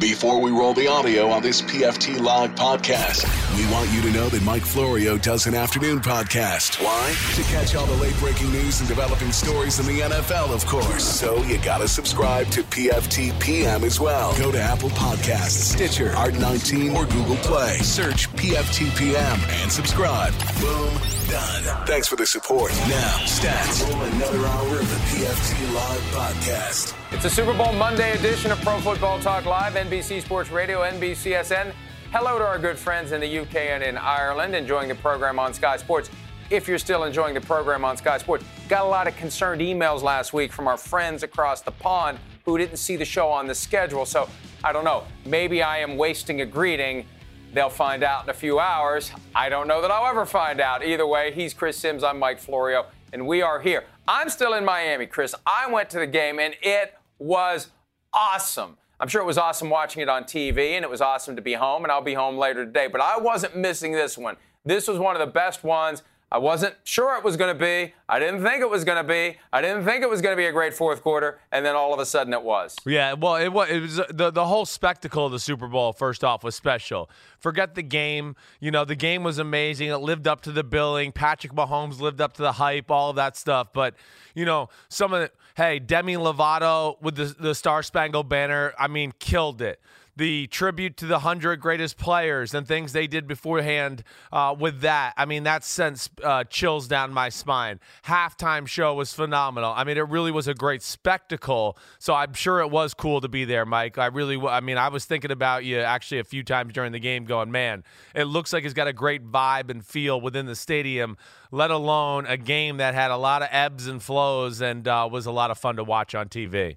Before we roll the audio on this PFT Live podcast, we want you to know that Mike Florio does an afternoon podcast. Why? To catch all the late breaking news and developing stories in the NFL, of course. So you got to subscribe to PFT PM as well. Go to Apple Podcasts, Stitcher, Art19, or Google Play. Search PFT PM and subscribe. Boom, done. Thanks for the support. Now, stats. Another hour of the PFT Live podcast. It's a Super Bowl Monday edition of Pro Football Talk Live, NBC Sports Radio, NBCSN. Hello to our good friends in the UK and in Ireland enjoying the program on Sky Sports. If you're still enjoying the program on Sky Sports, got a lot of concerned emails last week from our friends across the pond who didn't see the show on the schedule. So I don't know. Maybe I am wasting a greeting. They'll find out in a few hours. I don't know that I'll ever find out. Either way, he's Chris Sims. I'm Mike Florio, and we are here. I'm still in Miami, Chris. I went to the game, and it was awesome. I'm sure it was awesome watching it on TV, and it was awesome to be home, and I'll be home later today. But I wasn't missing this one. This was one of the best ones. I wasn't sure it was going to be. I didn't think it was going to be. I didn't think it was going to be a great fourth quarter, and then all of a sudden it was. Yeah, well, it was, it was uh, the the whole spectacle of the Super Bowl. First off, was special. Forget the game. You know, the game was amazing. It lived up to the billing. Patrick Mahomes lived up to the hype. All of that stuff. But you know, some of the hey, Demi Lovato with the the Star Spangled Banner. I mean, killed it the tribute to the 100 greatest players and things they did beforehand uh, with that. I mean, that sends uh, chills down my spine. Halftime show was phenomenal. I mean, it really was a great spectacle. So I'm sure it was cool to be there, Mike. I really, I mean, I was thinking about you actually a few times during the game going, man, it looks like it's got a great vibe and feel within the stadium, let alone a game that had a lot of ebbs and flows and uh, was a lot of fun to watch on TV.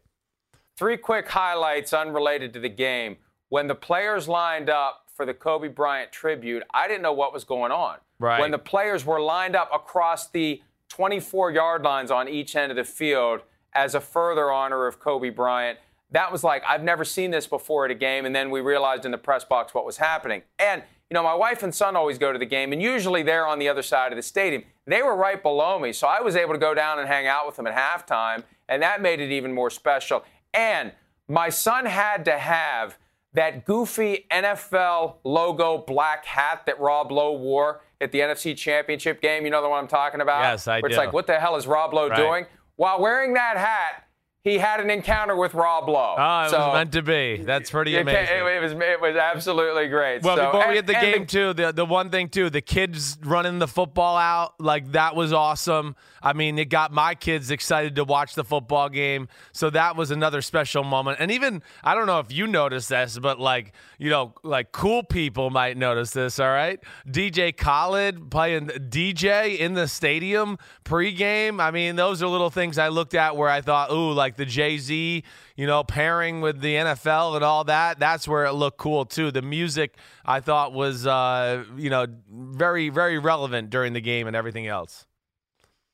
Three quick highlights unrelated to the game. When the players lined up for the Kobe Bryant tribute, I didn't know what was going on. Right. When the players were lined up across the 24 yard lines on each end of the field as a further honor of Kobe Bryant, that was like, I've never seen this before at a game. And then we realized in the press box what was happening. And, you know, my wife and son always go to the game, and usually they're on the other side of the stadium. They were right below me, so I was able to go down and hang out with them at halftime, and that made it even more special. And my son had to have that goofy NFL logo black hat that Rob Lowe wore at the NFC Championship game. You know the one I'm talking about? Yes, I Where It's like, what the hell is Rob Lowe Right. doing? While wearing that hat, he had an encounter with Rob Lowe. Oh, it So, was meant to be. That's pretty amazing. It, it was it was absolutely great. Well, So- before we and- hit the game too, the the one thing too, the kids running the football out, like that was awesome. I mean, it got my kids excited to watch the football game. So that was another special moment. And even I don't know if you noticed this, but like, you know, like cool people might notice this, all right? DJ Khaled playing DJ in the stadium pregame. I mean, those are little things I looked at where I thought, ooh, like like the Jay Z, you know, pairing with the NFL and all that. That's where it looked cool too. The music I thought was, uh, you know, very very relevant during the game and everything else.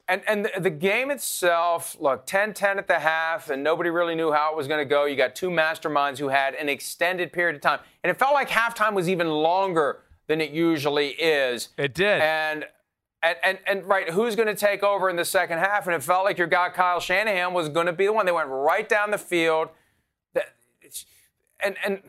And, and the, game itself, look, 10 10 at the half, and nobody really knew how it was going to go. You got two masterminds who had an extended period of time. And it felt like halftime was even longer than it usually is. It did. And and, and, and right, who's going to take over in the second half? And it felt like your guy Kyle Shanahan was going to be the one. They went right down the field. And and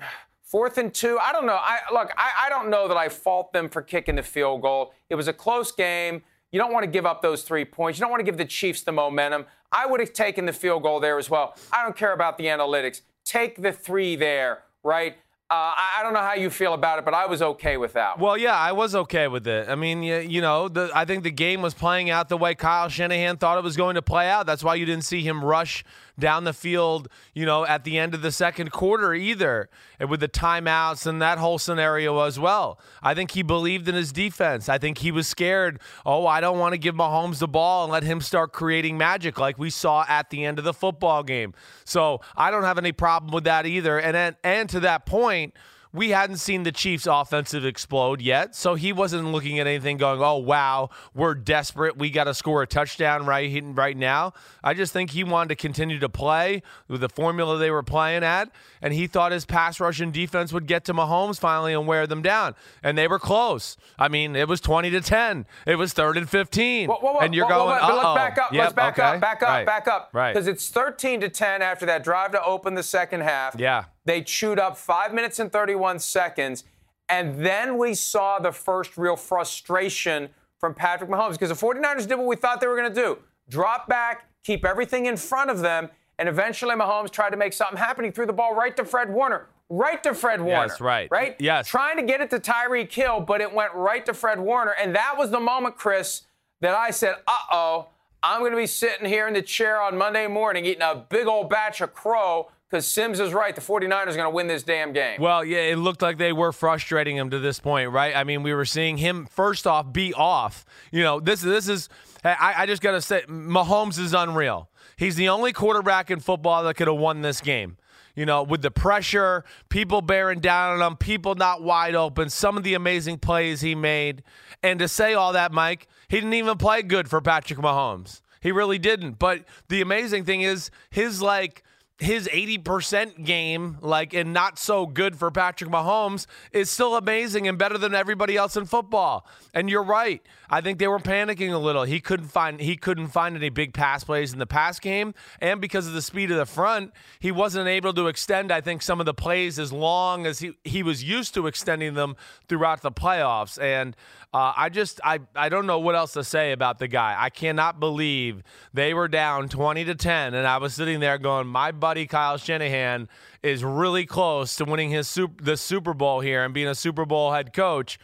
fourth and two, I don't know. I look, I, I don't know that I fault them for kicking the field goal. It was a close game. You don't want to give up those three points. You don't want to give the Chiefs the momentum. I would have taken the field goal there as well. I don't care about the analytics. Take the three there, right? Uh, I don't know how you feel about it, but I was okay with that. Well, yeah, I was okay with it. I mean, you, you know, the, I think the game was playing out the way Kyle Shanahan thought it was going to play out. That's why you didn't see him rush down the field, you know, at the end of the second quarter either, and with the timeouts and that whole scenario as well. I think he believed in his defense. I think he was scared. Oh, I don't want to give Mahomes the ball and let him start creating magic like we saw at the end of the football game. So I don't have any problem with that either. And and to that point we hadn't seen the Chiefs' offensive explode yet, so he wasn't looking at anything going, "Oh wow, we're desperate. We got to score a touchdown right right now." I just think he wanted to continue to play with the formula they were playing at, and he thought his pass rush and defense would get to Mahomes finally and wear them down, and they were close. I mean, it was twenty to ten. It was third and fifteen, whoa, whoa, whoa, and you're going, "Uh Let's back up. Yep, let's back okay. up. Back up. Right. Back up. Right. Because it's thirteen to ten after that drive to open the second half. Yeah. They chewed up five minutes and 31 seconds. And then we saw the first real frustration from Patrick Mahomes because the 49ers did what we thought they were going to do drop back, keep everything in front of them. And eventually Mahomes tried to make something happen. He threw the ball right to Fred Warner. Right to Fred Warner. Yes, right. Right? Yes. Trying to get it to Tyreek Hill, but it went right to Fred Warner. And that was the moment, Chris, that I said, uh oh, I'm going to be sitting here in the chair on Monday morning eating a big old batch of crow because Sims is right. The 49ers are going to win this damn game. Well, yeah, it looked like they were frustrating him to this point, right? I mean, we were seeing him first off be off. You know, this this is. I, I just got to say, Mahomes is unreal. He's the only quarterback in football that could have won this game. You know, with the pressure, people bearing down on him, people not wide open, some of the amazing plays he made. And to say all that, Mike, he didn't even play good for Patrick Mahomes. He really didn't. But the amazing thing is his like his 80% game, like, and not so good for Patrick Mahomes, is still amazing and better than everybody else in football. And you're right. I think they were panicking a little. He couldn't find he couldn't find any big pass plays in the pass game, and because of the speed of the front, he wasn't able to extend. I think some of the plays as long as he he was used to extending them throughout the playoffs. And uh, I just I I don't know what else to say about the guy. I cannot believe they were down 20 to 10, and I was sitting there going, my buddy Kyle Shanahan is really close to winning his super, the Super Bowl here and being a Super Bowl head coach,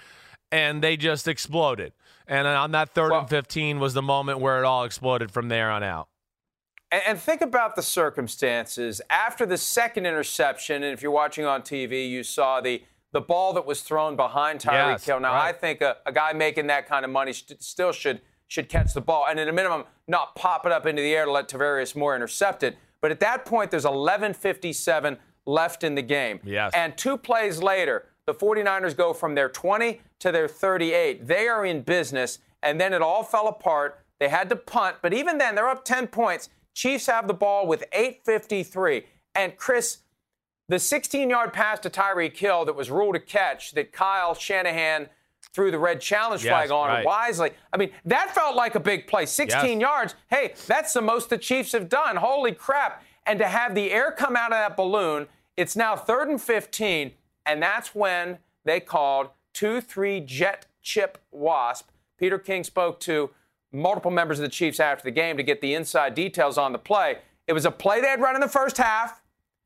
and they just exploded. And on that third well, and 15 was the moment where it all exploded from there on out. And think about the circumstances. After the second interception, and if you're watching on TV, you saw the the ball that was thrown behind Tyreek yes, Hill. Now, right. I think a, a, guy making that kind of money st- still should should catch the ball, and at a minimum, not pop it up into the air to let Tarvarius Moore intercept it. But at that point, there's 11:57 left in the game. Yes. And two plays later, the 49ers go from their 20 to their 38. They are in business, and then it all fell apart. They had to punt, but even then, they're up 10 points. Chiefs have the ball with 8:53, and Chris. The 16 yard pass to Tyreek Hill that was ruled a catch that Kyle Shanahan threw the red challenge yes, flag on right. wisely. I mean, that felt like a big play. 16 yes. yards. Hey, that's the most the Chiefs have done. Holy crap. And to have the air come out of that balloon, it's now third and 15, and that's when they called 2 3 jet chip wasp. Peter King spoke to multiple members of the Chiefs after the game to get the inside details on the play. It was a play they had run in the first half,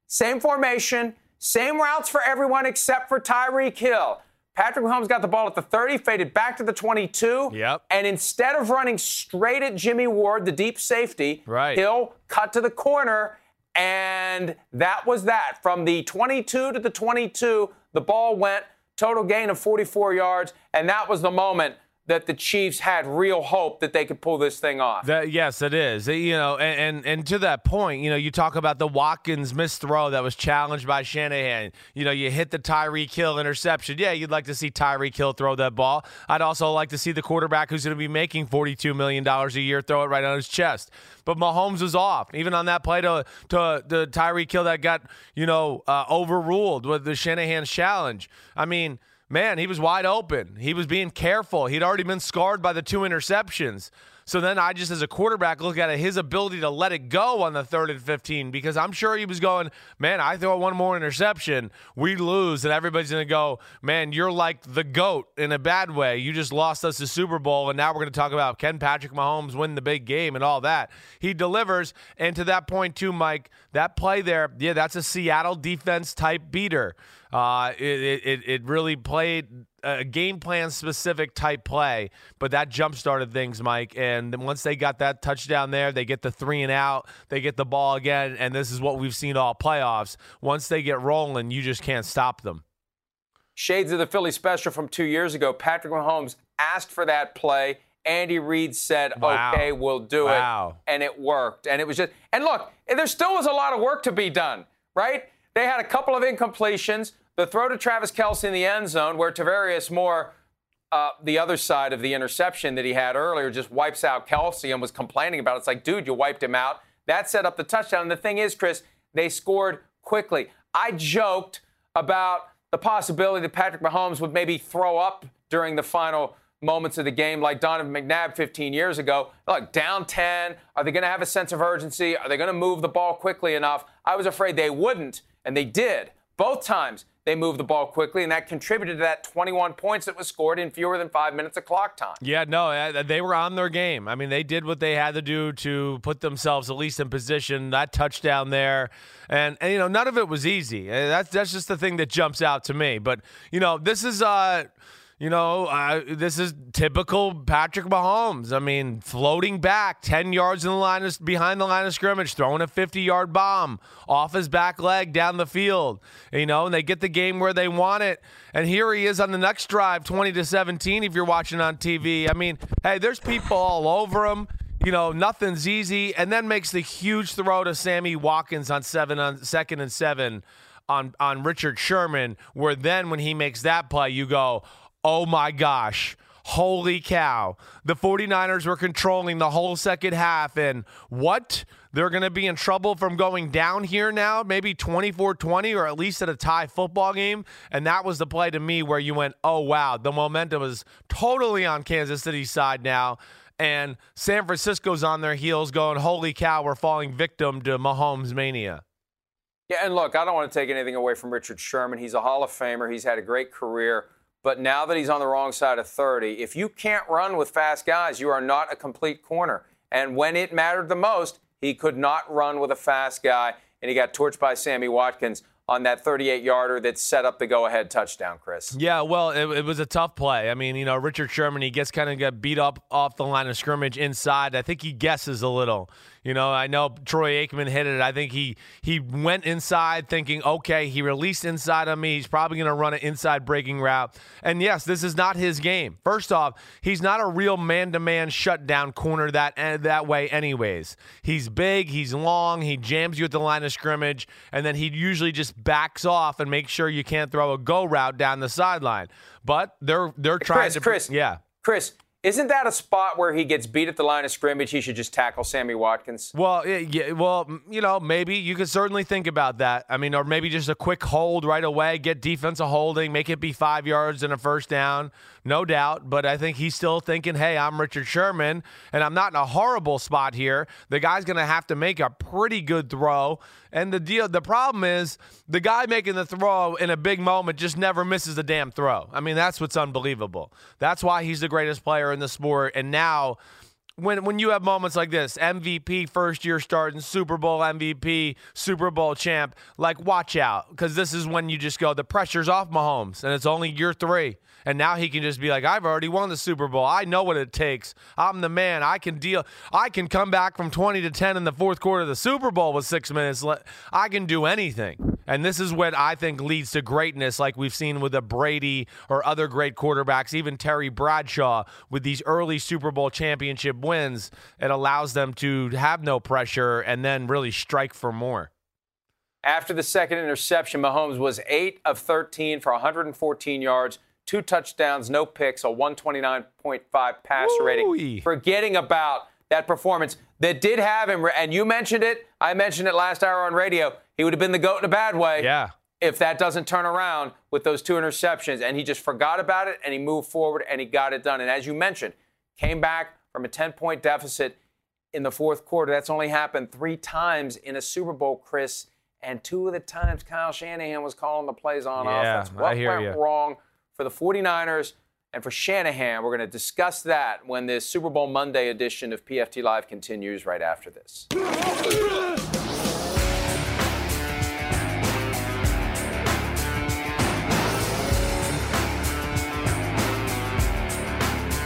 same formation, same routes for everyone except for Tyreek Hill. Patrick Mahomes got the ball at the 30, faded back to the 22. Yep. And instead of running straight at Jimmy Ward, the deep safety, right. Hill cut to the corner. And that was that. From the 22 to the 22, the ball went, total gain of 44 yards. And that was the moment that the Chiefs had real hope that they could pull this thing off. That, yes, it is. You know, and, and, and to that point, you know, you talk about the Watkins missed throw that was challenged by Shanahan. You know, you hit the Tyreek Hill interception. Yeah, you'd like to see Tyreek Hill throw that ball. I'd also like to see the quarterback who's going to be making $42 million a year throw it right on his chest. But Mahomes was off, even on that play to to the Tyreek Hill that got you know uh, overruled with the Shanahan challenge. I mean man, he was wide open. He was being careful. He'd already been scarred by the two interceptions. So then I just, as a quarterback, look at it, his ability to let it go on the third and 15 because I'm sure he was going, man, I throw one more interception, we lose, and everybody's going to go, man, you're like the GOAT in a bad way. You just lost us the Super Bowl, and now we're going to talk about can Patrick Mahomes win the big game and all that. He delivers. And to that point, too, Mike, that play there, yeah, that's a Seattle defense type beater. Uh, it, it, it really played a game plan specific type play, but that jump started things, Mike. And once they got that touchdown there, they get the three and out, they get the ball again, and this is what we've seen all playoffs. Once they get rolling, you just can't stop them. Shades of the Philly special from two years ago. Patrick Mahomes asked for that play. Andy Reid said, wow. "Okay, we'll do wow. it," and it worked. And it was just, and look, there still was a lot of work to be done, right? They had a couple of incompletions. The throw to Travis Kelce in the end zone, where Tarvarius Moore, uh, the other side of the interception that he had earlier, just wipes out Kelce and was complaining about it. It's like, dude, you wiped him out. That set up the touchdown. And the thing is, Chris, they scored quickly. I joked about the possibility that Patrick Mahomes would maybe throw up during the final moments of the game like Donovan McNabb 15 years ago. Like down 10, are they going to have a sense of urgency? Are they going to move the ball quickly enough? I was afraid they wouldn't, and they did. Both times they moved the ball quickly, and that contributed to that 21 points that was scored in fewer than five minutes of clock time. Yeah, no, they were on their game. I mean, they did what they had to do to put themselves at least in position. That touchdown there, and, and you know, none of it was easy. That's that's just the thing that jumps out to me. But you know, this is uh you know, uh, this is typical Patrick Mahomes. I mean, floating back 10 yards in the line of, behind the line of scrimmage, throwing a 50 yard bomb off his back leg down the field. You know, and they get the game where they want it. And here he is on the next drive, 20 to 17, if you're watching on TV. I mean, hey, there's people all over him. You know, nothing's easy. And then makes the huge throw to Sammy Watkins on seven on second and seven on on Richard Sherman, where then when he makes that play, you go, oh my gosh. Holy cow. The 49ers were controlling the whole second half. And what? They're going to be in trouble from going down here now, maybe 24 20 or at least at a tie football game. And that was the play to me where you went, oh, wow. The momentum is totally on Kansas City's side now. And San Francisco's on their heels going, holy cow, we're falling victim to Mahomes mania. Yeah, and look, I don't want to take anything away from Richard Sherman. He's a Hall of Famer, he's had a great career. But now that he's on the wrong side of 30, if you can't run with fast guys, you are not a complete corner. And when it mattered the most, he could not run with a fast guy, and he got torched by Sammy Watkins on that 38 yarder that set up the go ahead touchdown, Chris. Yeah, well, it, it, was a tough play. I mean, you know, Richard Sherman, he gets kind of got beat up off the line of scrimmage inside. I think he guesses a little. You know, I know Troy Aikman hit it. I think he he went inside thinking, okay, he released inside on me. He's probably going to run an inside breaking route. And yes, this is not his game. First off, he's not a real man-to-man shutdown corner that eh, that way. Anyways, he's big, he's long, he jams you at the line of scrimmage, and then he usually just backs off and makes sure you can't throw a go route down the sideline. But they're they're trying Chris, to Chris, yeah. Chris, isn't that a spot where he gets beat at the line of scrimmage? He should just tackle Sammy Watkins. Well, yeah, well, you know, maybe you could certainly think about that. I mean, or maybe just a quick hold right away, get defensive holding, make it be five yards and a first down no doubt. But I think he's still thinking, hey, I'm Richard Sherman, and I'm not in a horrible spot here. The guy's going to have to make a pretty good throw. And the deal, the problem is the guy making the throw in a big moment just never misses a damn throw. I mean, that's what's unbelievable. That's why he's the greatest player in the sport. And now when when you have moments like this, MVP first year starting, Super Bowl MVP, Super Bowl champ, like watch out because this is when you just go the pressure's off Mahomes and it's only year three. And now he can just be like, I've already won the Super Bowl. I know what it takes. I'm the man. I can deal. I can come back from 20 to 10 in the fourth quarter of the Super Bowl with six minutes. Left. I can do anything. And this is what I think leads to greatness, like we've seen with a Brady or other great quarterbacks, even Terry Bradshaw with these early Super Bowl championship wins. It allows them to have no pressure and then really strike for more. After the second interception, Mahomes was 8 of 13 for 114 yards, two touchdowns, no picks, a 129.5 passer rating. Forgetting about that performance that did have him, and you mentioned it, I mentioned it last hour on radio. He would have been the GOAT in a bad way. Yeah. If that doesn't turn around with those two interceptions, and he just forgot about it and he moved forward and he got it done. And as you mentioned, came back from a 10 point deficit in the fourth quarter. That's only happened three times in a Super Bowl, Chris and two of the times Kyle Shanahan was calling the plays on yeah, offense. What I hear went you. wrong for the 49ers and for Shanahan? We're going to discuss that when this Super Bowl Monday edition of PFT Live continues right after this.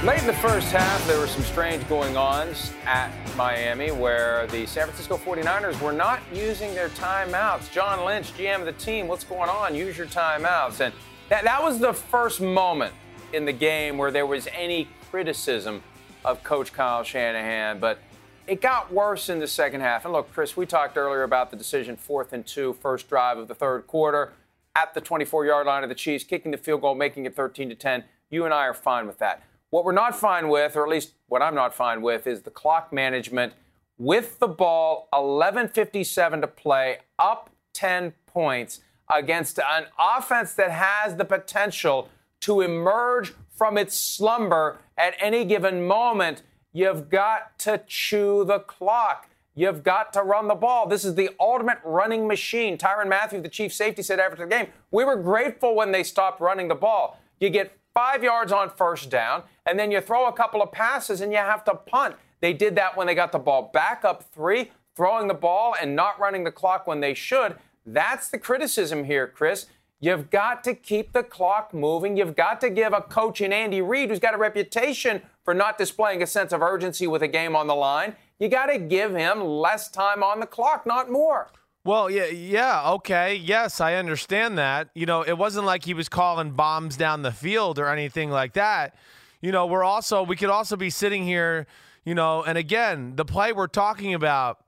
Late in the first half, there were some strange going ons at Miami where the San Francisco 49ers were not using their timeouts. John Lynch, GM of the team, what's going on? Use your timeouts. And that, that was the first moment in the game where there was any criticism of Coach Kyle Shanahan. But it got worse in the second half. And look, Chris, we talked earlier about the decision fourth and two, first drive of the third quarter at the 24 yard line of the Chiefs, kicking the field goal, making it 13 to 10. You and I are fine with that. What we're not fine with, or at least what I'm not fine with, is the clock management with the ball, 11:57 to play, up 10 points against an offense that has the potential to emerge from its slumber at any given moment. You've got to chew the clock. You've got to run the ball. This is the ultimate running machine. Tyrann Mathieu, the chief safety, said after the game, We were grateful when they stopped running the ball. You get five yards on first down, and then you throw a couple of passes and you have to punt. They did that when they got the ball back up three, throwing the ball and not running the clock when they should. That's the criticism here, Chris. You've got to keep the clock moving. You've got to give a coach in Andy Reid, who's got a reputation for not displaying a sense of urgency with a game on the line, you got to give him less time on the clock, not more. Well, yeah, yeah, okay. Yes, I understand that. You know, it wasn't like he was calling bombs down the field or anything like that. You know, we're also we could also be sitting here, you know, and again, the play we're talking about,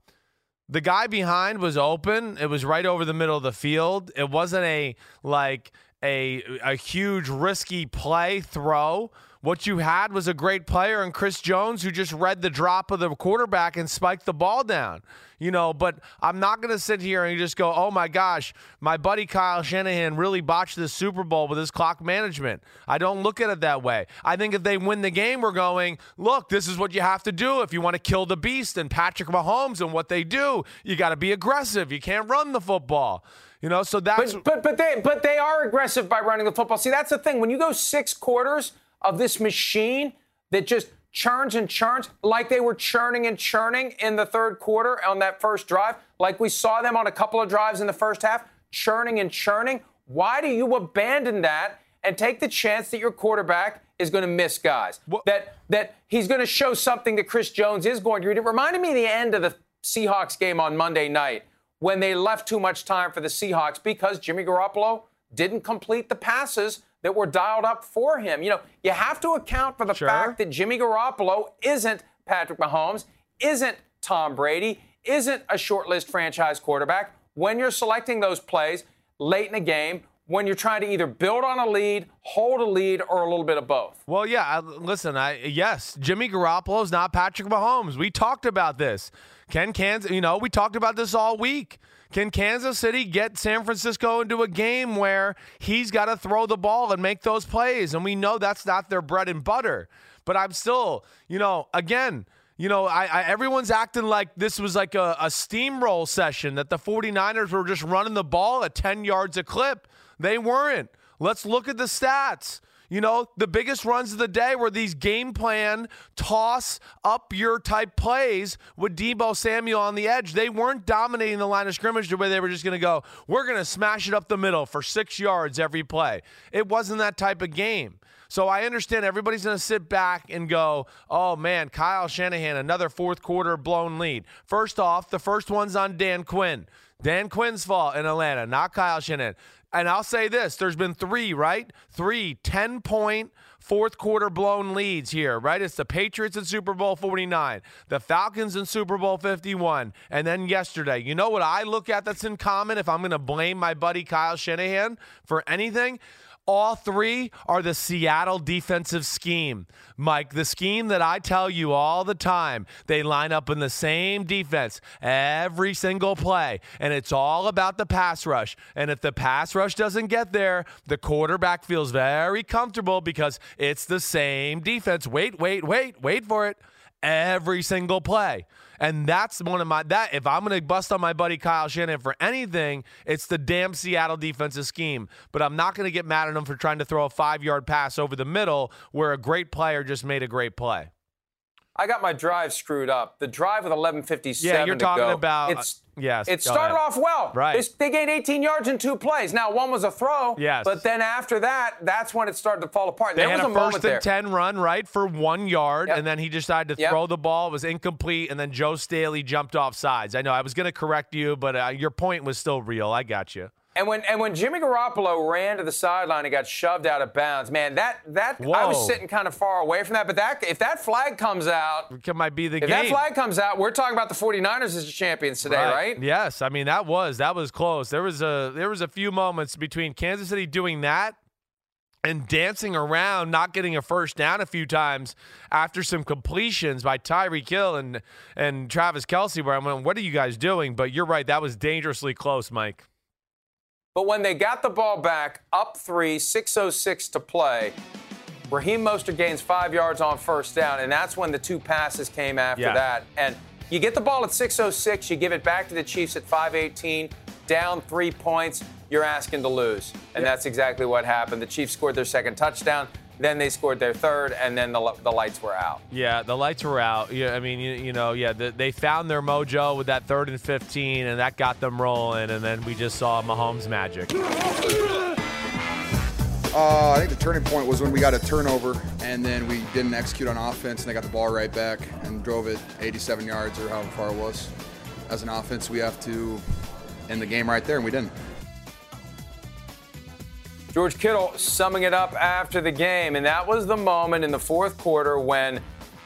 the guy behind was open. It was right over the middle of the field. It wasn't a like a a huge risky play throw. What you had was a great player in Chris Jones who just read the drop of the quarterback and spiked the ball down. You know, but I'm not going to sit here and just go, oh my gosh, my buddy Kyle Shanahan really botched this Super Bowl with his clock management. I don't look at it that way. I think if they win the game, we're going, look, this is what you have to do if you want to kill the beast and Patrick Mahomes and what they do. You got to be aggressive. You can't run the football. You know, so that's but, but but they but they are aggressive by running the football. See, that's the thing. When you go six quarters of this machine that just churns and churns like they were churning and churning in the third quarter on that first drive, like we saw them on a couple of drives in the first half, churning and churning. Why do you abandon that and take the chance that your quarterback is going to miss guys? What? That that he's going to show something that Chris Jones is going to. It reminded me of the end of the Seahawks game on Monday night when they left too much time for the Seahawks because Jimmy Garoppolo didn't complete the passes that were dialed up for him. You know, you have to account for the Sure. fact that Jimmy Garoppolo isn't Patrick Mahomes, isn't Tom Brady, isn't a short list franchise quarterback. When you're selecting those plays late in a game, when you're trying to either build on a lead, hold a lead, or a little bit of both. Well, yeah. I, listen, I yes, Jimmy Garoppolo's not Patrick Mahomes. We talked about this. Can Kansas? You know, we talked about this all week. Can Kansas City get San Francisco into a game where he's got to throw the ball and make those plays? And we know that's not their bread and butter. But I'm still, you know, again. You know, I, I everyone's acting like this was like a, a steamroll session that the 49ers were just running the ball at 10 yards a clip. They weren't. Let's look at the stats. You know, the biggest runs of the day were these game plan, toss up your type plays with Deebo Samuel on the edge. They weren't dominating the line of scrimmage the way they were just going to go, we're going to smash it up the middle for six yards every play. It wasn't that type of game. So I understand everybody's going to sit back and go, oh man, Kyle Shanahan, another fourth quarter blown lead. First off, the first one's on Dan Quinn. Dan Quinn's fault in Atlanta, not Kyle Shanahan. And I'll say this there's been three, right? Three 10 point fourth quarter blown leads here, right? It's the Patriots in Super Bowl 49, the Falcons in Super Bowl 51, and then yesterday. You know what I look at that's in common if I'm going to blame my buddy Kyle Shanahan for anything? All three are the Seattle defensive scheme. Mike, the scheme that I tell you all the time. They line up in the same defense every single play, and it's all about the pass rush. And if the pass rush doesn't get there, the quarterback feels very comfortable because it's the same defense. Wait, wait, wait, wait for it every single play. And that's one of my that if I'm gonna bust on my buddy Kyle Shanahan for anything, it's the damn Seattle defensive scheme. But I'm not gonna get mad at him for trying to throw a five yard pass over the middle where a great player just made a great play. I got my drive screwed up. The drive with 11:57 Yeah, you're talking go, about- It's, yes, It started ahead. off well. Right. They, they gained 18 yards in two plays. Now one was a throw. Yes. But then after that, that's when it started to fall apart. They there had was a a, first there. and ten run right for one yard, Yep. and then he decided to Yep. throw the ball. It was incomplete, and then Joe Staley jumped off sides. I know I was going to correct you, but uh, your point was still real. I got you. And when and when Jimmy Garoppolo ran to the sideline and got shoved out of bounds, man, that that I was sitting kind of far away from that. But that if that flag comes out, It might be the if game. that flag comes out, we're talking about the 49ers as the champions today, right? Yes, I mean that was that was close. There was a there was a few moments between Kansas City doing that and dancing around, not getting a first down a few times after some completions by Tyreek Hill and and Travis Kelce. Where I went, what are you guys doing? But you're right, that was dangerously close, Mike. But when they got the ball back, up three, 6.06 to play, Raheem Mostert gains five yards on first down, and that's when the two passes came after Yeah. that. And you get the ball at 6.06, you give it back to the Chiefs at 5.18, down three points, you're asking to lose. And that's exactly what happened. The Chiefs scored their second touchdown, then they scored their third, and then the, the lights were out. Yeah, the lights were out. Yeah, I mean, you, you know, yeah, the, they found their mojo with that third and 15, and that got them rolling. And then we just saw Mahomes magic. Uh, I think the turning point was when we got a turnover and then we didn't execute on offense and they got the ball right back and drove it 87 yards or however far it was. As an offense, we have to end the game right there and we didn't. George Kittle summing it up after the game, and that was the moment in the fourth quarter when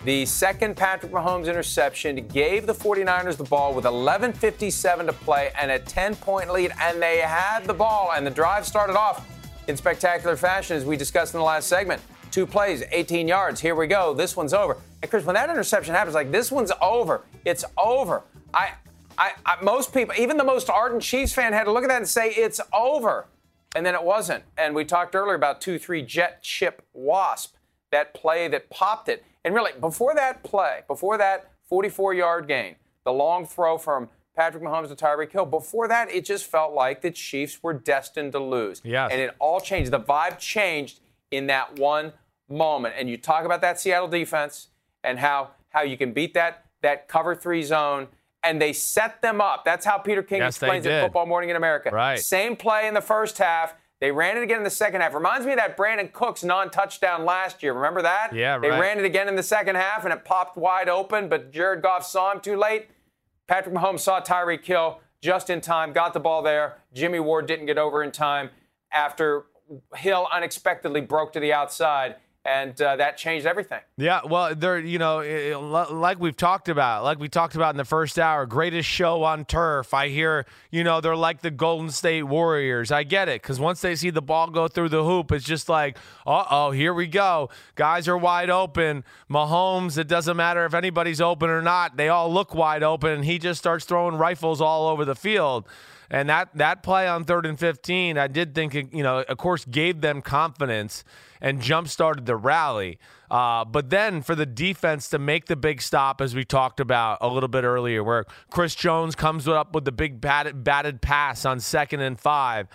the second Patrick Mahomes interception gave the 49ers the ball with 11:57 to play and a 10-point lead, and they had the ball, and the drive started off in spectacular fashion, as we discussed in the last segment. Two plays, 18 yards. Here we go. This one's over. And Chris, when that interception happens, like this one's over. It's over. I, I, I most people, even the most ardent Chiefs fan, had to look at that and say it's over. And then it wasn't. And we talked earlier about 2 3 jet chip wasp, that play that popped it. And really, before that play, before that 44 yard gain, the long throw from Patrick Mahomes to Tyreek Hill, before that, it just felt like the Chiefs were destined to lose. Yes. And it all changed. The vibe changed in that one moment. And you talk about that Seattle defense and how, how you can beat that, that cover three zone. And they set them up. That's how Peter King Yes, explains it. Football Morning in America. Right. Same play in the first half. They ran it again in the second half. Reminds me of that Brandin Cooks non-touchdown last year. Remember that? Yeah, They ran it again in the second half, and it popped wide open, but Jared Goff saw him too late. Patrick Mahomes saw Tyreek Hill just in time, got the ball there. Jimmy Ward didn't get over in time after Hill unexpectedly broke to the outside, and uh, that changed everything. Yeah, well, they're you know, li- like we've talked about, like we talked about in the first hour, greatest show on turf. I hear, you know, they're like the Golden State Warriors. I get it because once they see the ball go through the hoop, it's just like, uh oh, here we go. Guys are wide open. Mahomes, it doesn't matter if anybody's open or not. They all look wide open, and he just starts throwing rifles all over the field. And that that play on third and 15, I did think, it, you know, of course, gave them confidence and jump started the rally. Uh, but then for the defense to make the big stop, as we talked about a little bit earlier, where Chris Jones comes up with the big batted, batted pass on second and five,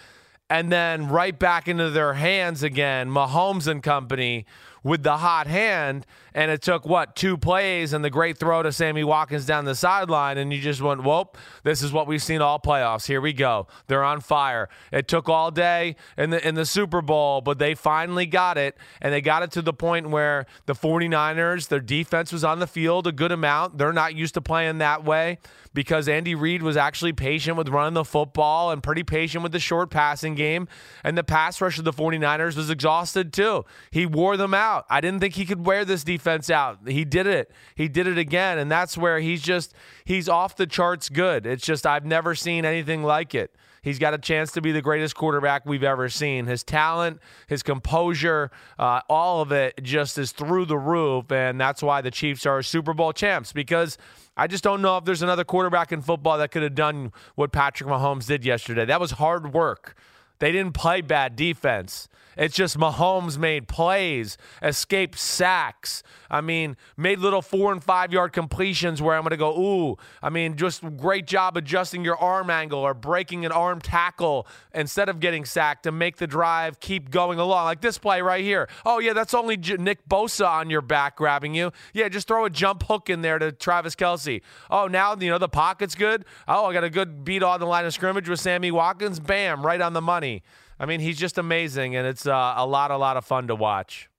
and then right back into their hands again, Mahomes and company with the hot hand. And it took, what, two plays and the great throw to Sammy Watkins down the sideline. And you just went, whoop, this is what we've seen all playoffs. Here we go. They're on fire. It took all day in the, in the Super Bowl, but they finally got it. And they got it to the point where the 49ers, their defense was on the field a good amount. They're not used to playing that way because Andy Reid was actually patient with running the football and pretty patient with the short passing game. And the pass rush of the 49ers was exhausted too. He wore them out. I didn't think he could wear this defense out. He did it. He did it again. And that's where he's just, he's off the charts good. It's just, I've never seen anything like it. He's got a chance to be the greatest quarterback we've ever seen. His talent, his composure, uh, all of it just is through the roof. And that's why the Chiefs are Super Bowl champs because I just don't know if there's another quarterback in football that could have done what Patrick Mahomes did yesterday. That was hard work. They didn't play bad defense. It's just Mahomes made plays, escaped sacks. I mean, made little four and five yard completions where I'm going to go, ooh. I mean, just great job adjusting your arm angle or breaking an arm tackle instead of getting sacked to make the drive keep going along. Like this play right here. Oh, yeah, that's only J- Nick Bosa on your back grabbing you. Yeah, just throw a jump hook in there to Travis Kelce. Oh, now, you know, the pocket's good. Oh, I got a good beat on the line of scrimmage with Sammy Watkins. Bam, right on the money. I mean, he's just amazing, and it's uh, a lot, a lot of fun to watch.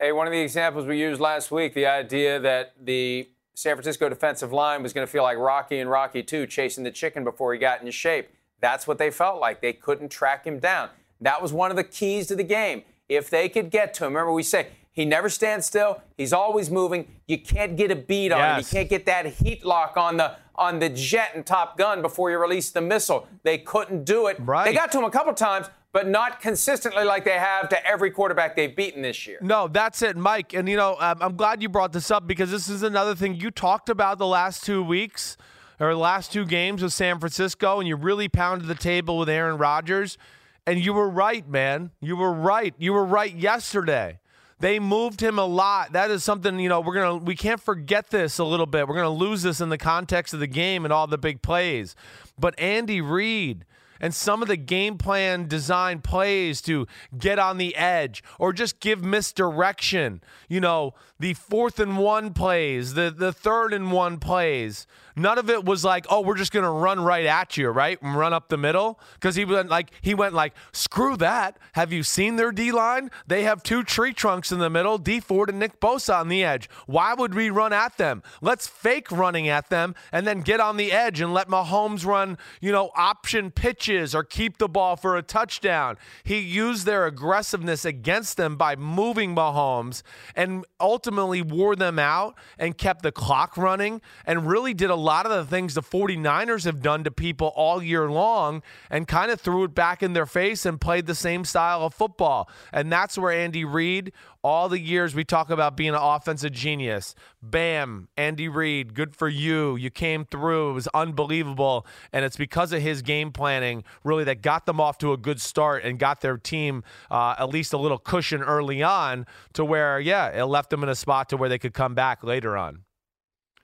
Hey, one of the examples we used last week, the idea that the San Francisco defensive line was going to feel like Rocky and Rocky 2 chasing the chicken before he got into shape. That's what they felt like. They couldn't track him down. That was one of the keys to the game. If they could get to him, remember we say he never stands still. He's always moving. You can't get a beat on yes. him. You can't get that heat lock on the on the jet in Top Gun before you release the missile. They couldn't do it. Right. They got to him a couple times, but not consistently like they have to every quarterback they've beaten this year. No, that's it, Mike. And, you know, um, I'm glad you brought this up because this is another thing you talked about the last two weeks or last two games with San Francisco, and you really pounded the table with Aaron Rodgers. And you were right, man. You were right. You were right yesterday. They moved him a lot. That is something, you know, we're going to we can't forget this a little bit. We're going to lose this in the context of the game and all the big plays. But Andy Reid and some of the game plan design plays to get on the edge or just give misdirection. You know, the fourth and one plays, the, the third and one plays. None of it was like, oh, we're just gonna run right at you, right? And run up the middle. Because he went like he went like, screw that. Have you seen their D line? They have two tree trunks in the middle, Dee Ford and Nick Bosa on the edge. Why would we run at them? Let's fake running at them and then get on the edge and let Mahomes run, you know, option pitches or keep the ball for a touchdown. He used their aggressiveness against them by moving Mahomes and ultimately wore them out and kept the clock running and really did a lot of the things the 49ers have done to people all year long and kind of threw it back in their face and played the same style of football. And that's where Andy Reid, all the years we talk about being an offensive genius, bam, Andy Reid, good for you. You came through. It was unbelievable. And it's because of his game planning, really, that got them off to a good start and got their team uh, at least a little cushion early on to where, yeah, it left them in a spot to where they could come back later on.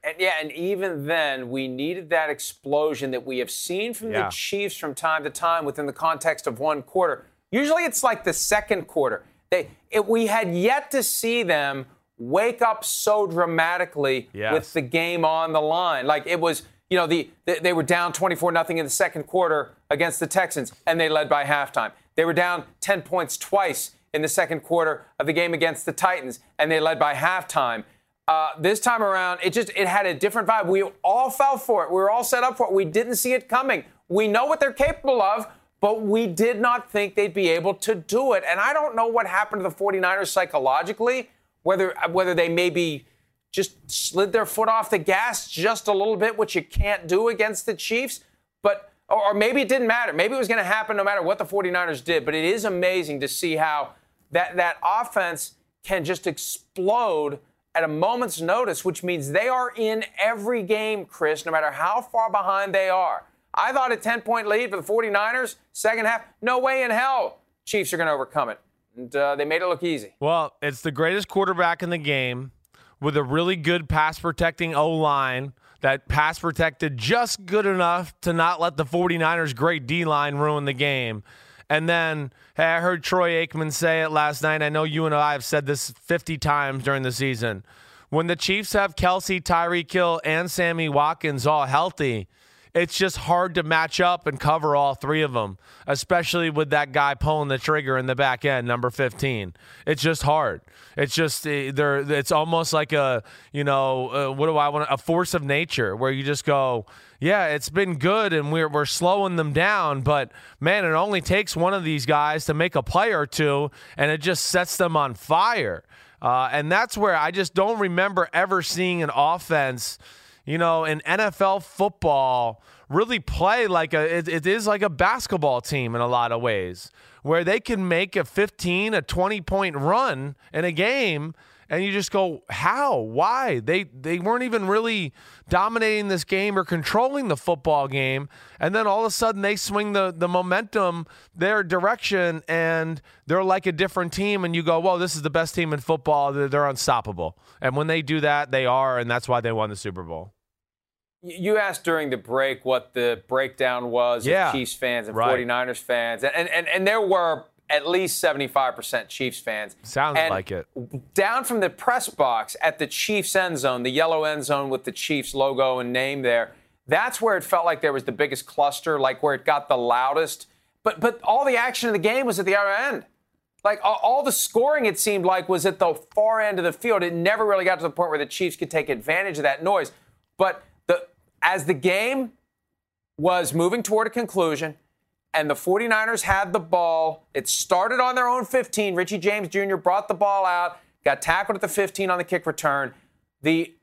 And yeah, and even then, we needed that explosion that we have seen from yeah. the Chiefs from time to time within the context of one quarter. Usually, it's like the second quarter. They, it, we had yet to see them wake up so dramatically yes. with the game on the line. Like it was, you know, the, the they were down 24 nothing in the second quarter against the Texans, and they led by halftime. They were down 10 points twice in the second quarter of the game against the Titans, and they led by halftime. Uh, this time around, it just it had a different vibe. We all fell for it. We were all set up for it. We didn't see it coming. We know what they're capable of, but we did not think they'd be able to do it. And I don't know what happened to the 49ers psychologically, whether whether they maybe just slid their foot off the gas just a little bit, which you can't do against the Chiefs. But or maybe it didn't matter. Maybe it was going to happen no matter what the 49ers did. But it is amazing to see how that that offense can just explode at a moment's notice, which means they are in every game, Chris, no matter how far behind they are. I thought a 10 point lead for the 49ers, second half, no way in hell Chiefs are going to overcome it. And uh, they made it look easy. Well, it's the greatest quarterback in the game with a really good pass protecting O line that pass protected just good enough to not let the 49ers' great D line ruin the game. And then, hey, I heard Troy Aikman say it last night. I know you and I have said this 50 times during the season. When the Chiefs have Kelce, Tyreek Hill, and Sammy Watkins all healthy, it's just hard to match up and cover all three of them, especially with that guy pulling the trigger in the back end, number 15. It's just hard. It's just eh, there. It's almost like a you know uh, what do I want? A force of nature where you just go, yeah, it's been good and we're we're slowing them down, but man, it only takes one of these guys to make a play or two, and it just sets them on fire. Uh, and that's where I just don't remember ever seeing an offense you know, in NFL football really play like a it, it is like a basketball team in a lot of ways where they can make a 15 a 20 point run in a game and you just go how? Why? They they weren't even really dominating this game or controlling the football game and then all of a sudden they swing the the momentum their direction and they're like a different team and you go whoa this is the best team in football. They're, they're unstoppable. And when they do that they are and that's why they won the super bowl you asked during the break what the breakdown was yeah. of Chiefs fans and right. 49ers fans. And, and, and there were at least 75% Chiefs fans. Sounds and like it. Down from the press box at the Chiefs end zone, the yellow end zone with the Chiefs logo and name there, that's where it felt like there was the biggest cluster, like where it got the loudest. But, but all the action of the game was at the other end. Like all, all the scoring, it seemed like, was at the far end of the field. It never really got to the point where the Chiefs could take advantage of that noise. But as the game was moving toward a conclusion and the 49ers had the ball, it started on their own 15. Richie James Jr. brought the ball out, got tackled at the 15 on the kick return. The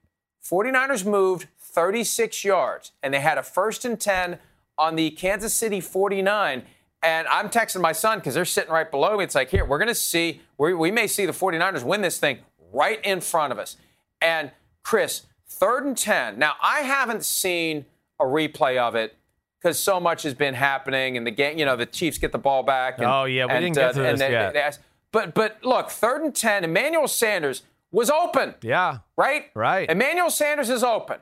49ers moved 36 yards and they had a first and 10 on the Kansas City 49. And I'm texting my son because they're sitting right below me. It's like, here, we're going to see, we, we may see the 49ers win this thing right in front of us. And Chris, Third and 10. Now, I haven't seen a replay of it because so much has been happening and the game, you know, the Chiefs get the ball back. And, oh, yeah, we and, didn't get uh, to this they, yet. They, but, but look, third and 10, Emmanuel Sanders was open. Yeah. Right? Right. Emmanuel Sanders is open.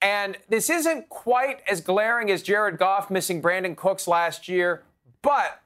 And this isn't quite as glaring as Jared Goff missing Brandin Cooks last year, but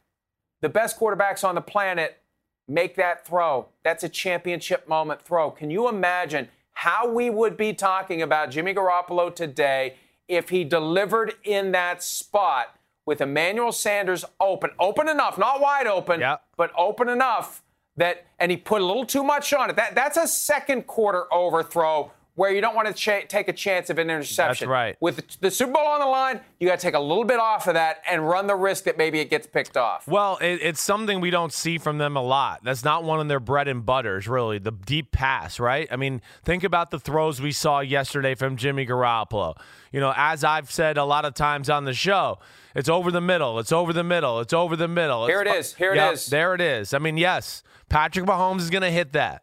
the best quarterbacks on the planet make that throw. That's a championship moment throw. Can you imagine how we would be talking about Jimmy Garoppolo today if he delivered in that spot with Emmanuel Sanders open, open enough, not wide open, yep. but open enough that, and he put a little too much on it. That, that's a second quarter overthrow where you don't want to ch- take a chance of an interception. That's right. With the Super Bowl on the line, you got to take a little bit off of that and run the risk that maybe it gets picked off. Well, it, it's something we don't see from them a lot. That's not one of their bread and butters, really. The deep pass, right? I mean, think about the throws we saw yesterday from Jimmy Garoppolo. You know, as I've said a lot of times on the show, it's over the middle. It's over the middle. It's over the middle. Here it is. Here yep, it is. There it is. I mean, yes, Patrick Mahomes is going to hit that.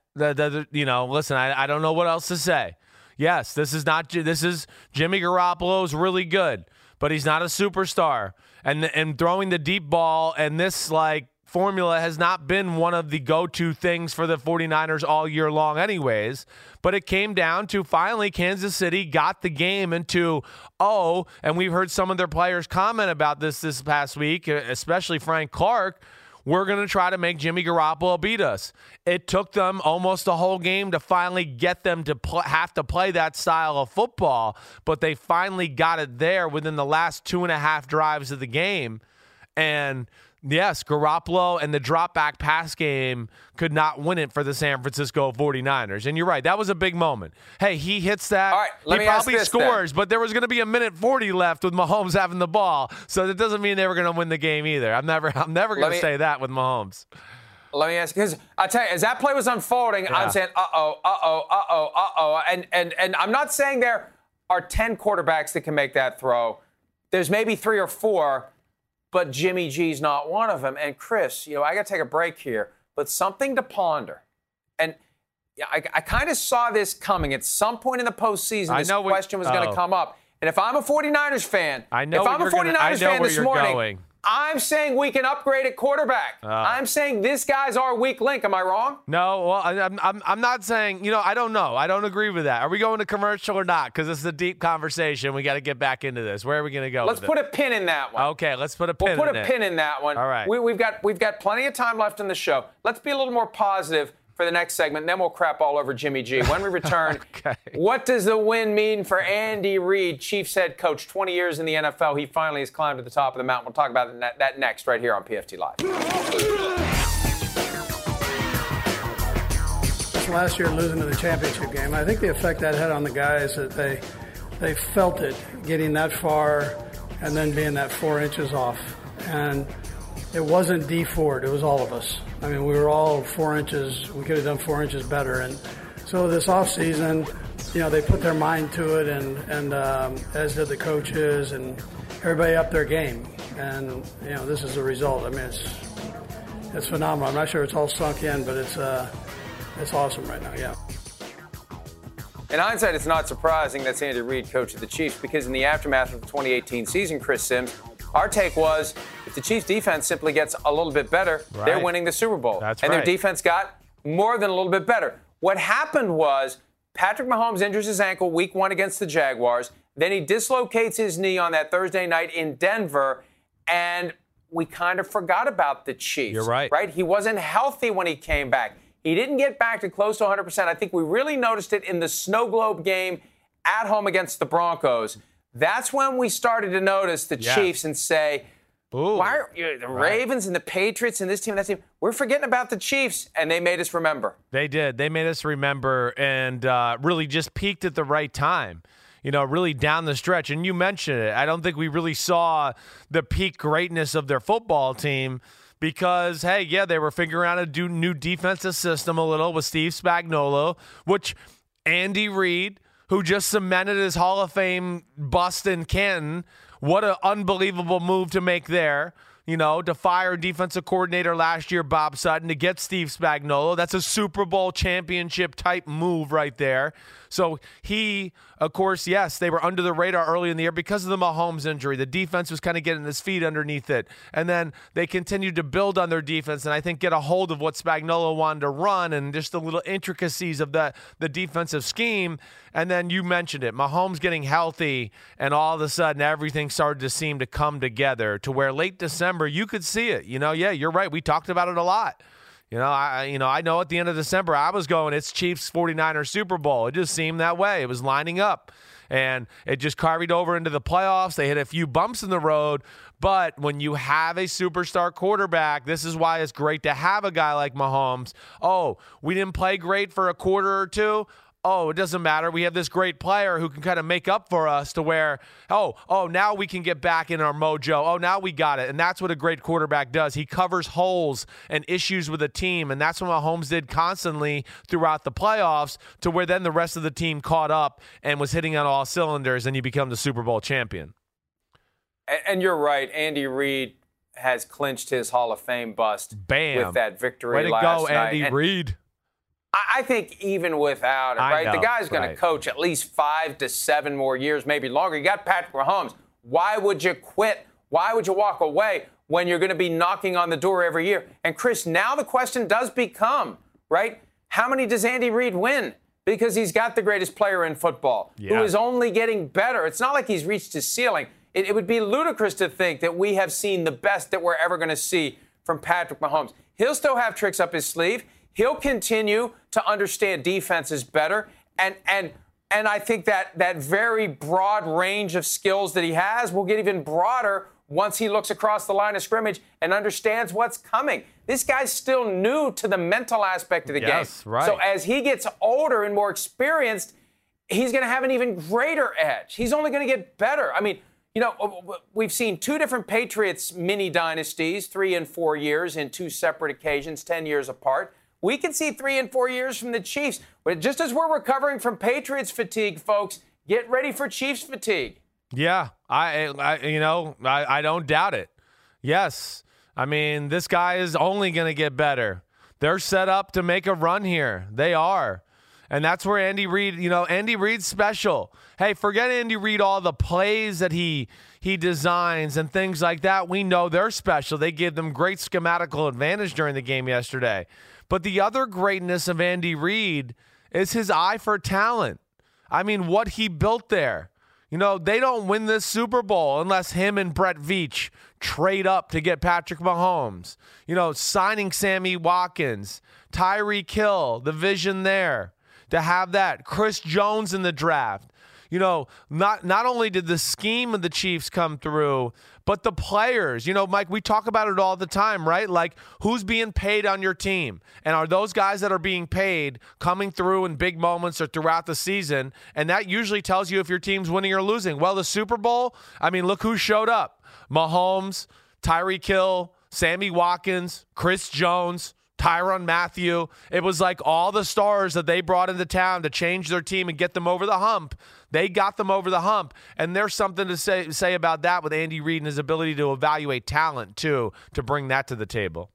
You know, listen, I, I don't know what else to say. Yes, this is not this is Jimmy Garoppolo's really good, but he's not a superstar. And and throwing the deep ball and this like formula has not been one of the go-to things for the 49ers all year long anyways but it came down to finally Kansas City got the game into oh and we've heard some of their players comment about this this past week especially Frank Clark we're going to try to make Jimmy Garoppolo beat us. It took them almost a whole game to finally get them to pl- have to play that style of football, but they finally got it there within the last two and a half drives of the game. And yes, Garoppolo and the drop back pass game could not win it for the San Francisco 49ers. And you're right, that was a big moment. Hey, he hits that. All right, let he me probably ask this scores, then. but there was going to be a minute 40 left with Mahomes having the ball. So that doesn't mean they were going to win the game either. I'm never I'm never going to say that with Mahomes. Let me ask because I tell you, as that play was unfolding, Yeah. I'm saying, uh oh, uh oh, uh oh, uh oh, and and and I'm not saying there are ten quarterbacks that can make that throw. There's maybe three or four, but Jimmy G's not one of them. And Chris, you know, I got to take a break here, but something to ponder. And I, I kind of saw this coming at some point in the postseason. This question was going oh. to come up. And if I'm a 49ers fan, I know if I'm a you're gonna- 49ers fan this morning, going. I'm saying we can upgrade at quarterback. Uh. I'm saying this guy's our weak link. Am I wrong? No, well, I, I'm, I'm, I'm not saying, you know, I don't know. I don't agree with that. Are we going to commercial or not? Because this is a deep conversation. We got to get back into this. Where are we going to go? Let's put it? a pin in that one. Okay, let's put a pin We'll put in a it. pin in that one. All right. We, we've got we've got plenty of time left in the show. Let's be a little more positive for the next segment, then we'll crap all over Jimmy G. When we return, Okay. what does the win mean for Andy Reid, Chiefs head coach, 20 years in the NFL? He finally has climbed to the top of the mountain. We'll talk about that, that next right here on PFT Live. last year losing to the championship game. I think the effect that had on the guys that they they felt it getting that far and then being that four inches off. And it wasn't Dee Ford, it was all of us. I mean, we were all four inches. We could have done four inches better. And so this off season, you know, they put their mind to it, and and um, as did the coaches and everybody up their game. And you know, this is the result. I mean, it's it's phenomenal. I'm not sure it's all sunk in, but it's uh, it's awesome right now. Yeah. In hindsight, it's not surprising that Andy Reid, coach of the Chiefs, because in the aftermath of the 2018 season, Chris Sims, our take was if the Chiefs defense simply gets a little bit better, they're winning the Super Bowl. That's and right. their defense got more than a little bit better. What happened was Patrick Mahomes injures his ankle week one against the Jaguars. Then he dislocates his knee on that Thursday night in Denver, and we kind of forgot about the Chiefs. You're right. Right? He wasn't healthy when he came back. He didn't get back to close to 100%. I think we really noticed it in the snow globe game at home against the Broncos. That's when we started to notice the Yes. Chiefs and say, Ooh. why are you, the Ravens and the Patriots and this team and that team? We're forgetting about the Chiefs, and they made us remember. They did. They made us remember and uh, really just peaked at the right time. You know, really down the stretch. And you mentioned it. I don't think we really saw the peak greatness of their football team because, hey, yeah, they were figuring out to do new defensive system a little with Steve Spagnuolo, which Andy Reid, who just cemented his Hall of Fame bust in Canton, what an unbelievable move to make there you know, to fire defensive coordinator last year, Bob Sutton, to get Steve Spagnuolo. That's a Super Bowl championship type move right there. So he, of course, yes, they were under the radar early in the year because of the Mahomes injury. The defense was kind of getting his feet underneath it. And then they continued to build on their defense and I think get a hold of what Spagnuolo wanted to run and just the little intricacies of the, the defensive scheme. And then you mentioned it, Mahomes getting healthy, and all of a sudden everything started to seem to come together to where late December you could see it. You know, yeah, you're right. We talked about it a lot. You know, I you know, I know at the end of December I was going, it's Chiefs 49ers Super Bowl. It just seemed that way. It was lining up. And it just carried over into the playoffs. They hit a few bumps in the road. But when you have a superstar quarterback, this is why it's great to have a guy like Mahomes. Oh, we didn't play great for a quarter or two oh, it doesn't matter. We have this great player who can kind of make up for us to where, oh, oh, now we can get back in our mojo. Oh, now we got it. And that's what a great quarterback does. He covers holes and issues with a team. And that's what Mahomes did constantly throughout the playoffs to where then the rest of the team caught up and was hitting on all cylinders and you become the Super Bowl champion. And, you're right. Andy Reid has clinched his Hall of Fame bust Bam. with that victory Way to last go, night. Andy And Reid. I think even without it, right? the guy's going right. to coach at least five to seven more years, maybe longer. You got Patrick Mahomes. Why would you quit? Why would you walk away when you're going to be knocking on the door every year? And Chris, now the question does become, right? How many does Andy Reid win? Because he's got the greatest player in football, Yeah. who is only getting better. It's not like he's reached his ceiling. It, it would be ludicrous to think that we have seen the best that we're ever going to see from Patrick Mahomes. He'll still have tricks up his sleeve. He'll continue to understand defenses better, and and and I think that that very broad range of skills that he has will get even broader once he looks across the line of scrimmage and understands what's coming. This guy's still new to the mental aspect of the Yes, game. right. So as he gets older and more experienced, he's going to have an even greater edge. He's only going to get better. I mean, you know, we've seen two different Patriots mini dynasties, three and four years in two separate occasions, 10 years apart. We can see three and four years from the Chiefs. But just as we're recovering from Patriots fatigue, folks, get ready for Chiefs fatigue. Yeah, I, I you know, I, I don't doubt it. Yes. I mean, this guy is only going to get better. They're set up to make a run here. They are. And that's where Andy Reid, you know, Andy Reid's special. Hey, forget Andy Reid, all the plays that he he designs and things like that. We know they're special. They give them great schematical advantage during the game yesterday. But the other greatness of Andy Reid is his eye for talent. I mean, what he built there. You know, they don't win this Super Bowl unless him and Brett Veach trade up to get Patrick Mahomes. You know, signing Sammy Watkins, Tyreek Hill, the vision there to have that. Chris Jones in the draft. You know, not not only did the scheme of the Chiefs come through, but the players. You know, Mike, we talk about it all the time, right? Like who's being paid on your team? And are those guys that are being paid coming through in big moments or throughout the season? And that usually tells you if your team's winning or losing. Well, the Super Bowl, I mean, look who showed up. Mahomes, Tyreek Hill, Sammy Watkins, Chris Jones, Tyrann Mathieu. It was like all the stars that they brought into town to change their team and get them over the hump. They got them over the hump. And there's something to say, say about that with Andy Reid and his ability to evaluate talent, too, to bring that to the table.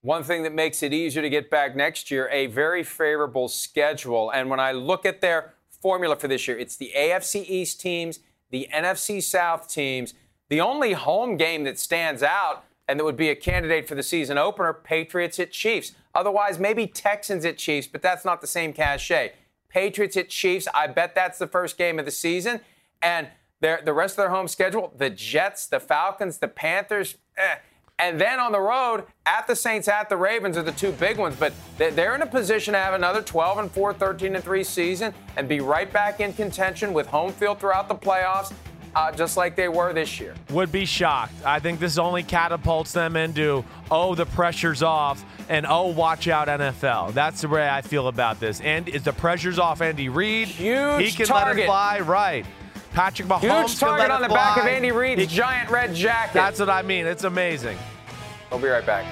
One thing that makes it easier to get back next year, a very favorable schedule. And when I look at their formula for this year, it's the AFC East teams, the NFC South teams. The only home game that stands out and that would be a candidate for the season opener, Patriots at Chiefs. Otherwise, maybe Texans at Chiefs, but that's not the same cachet. Patriots at Chiefs, I bet that's the first game of the season. And the rest of their home schedule, the Jets, the Falcons, the Panthers, eh. And then on the road, at the Saints, at the Ravens are the two big ones. But they're in a position to have another 12 and 4, 13 and 3 season and be right back in contention with home field throughout the playoffs uh, just like they were this year. Would be shocked. I think this only catapults them into, oh, the pressure's off, and oh, watch out, NFL. That's the way I feel about this. And is the pressure's off Andy Reid? Huge He can target. let it fly, right. Patrick Mahomes Huge target on the fly. back of Andy Reid's He, giant red jacket. that's what I mean. It's amazing. We'll be right back.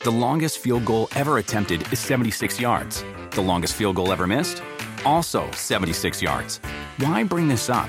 The longest field goal ever attempted is 76 yards. The longest field goal ever missed? Also 76 yards. Why bring this up?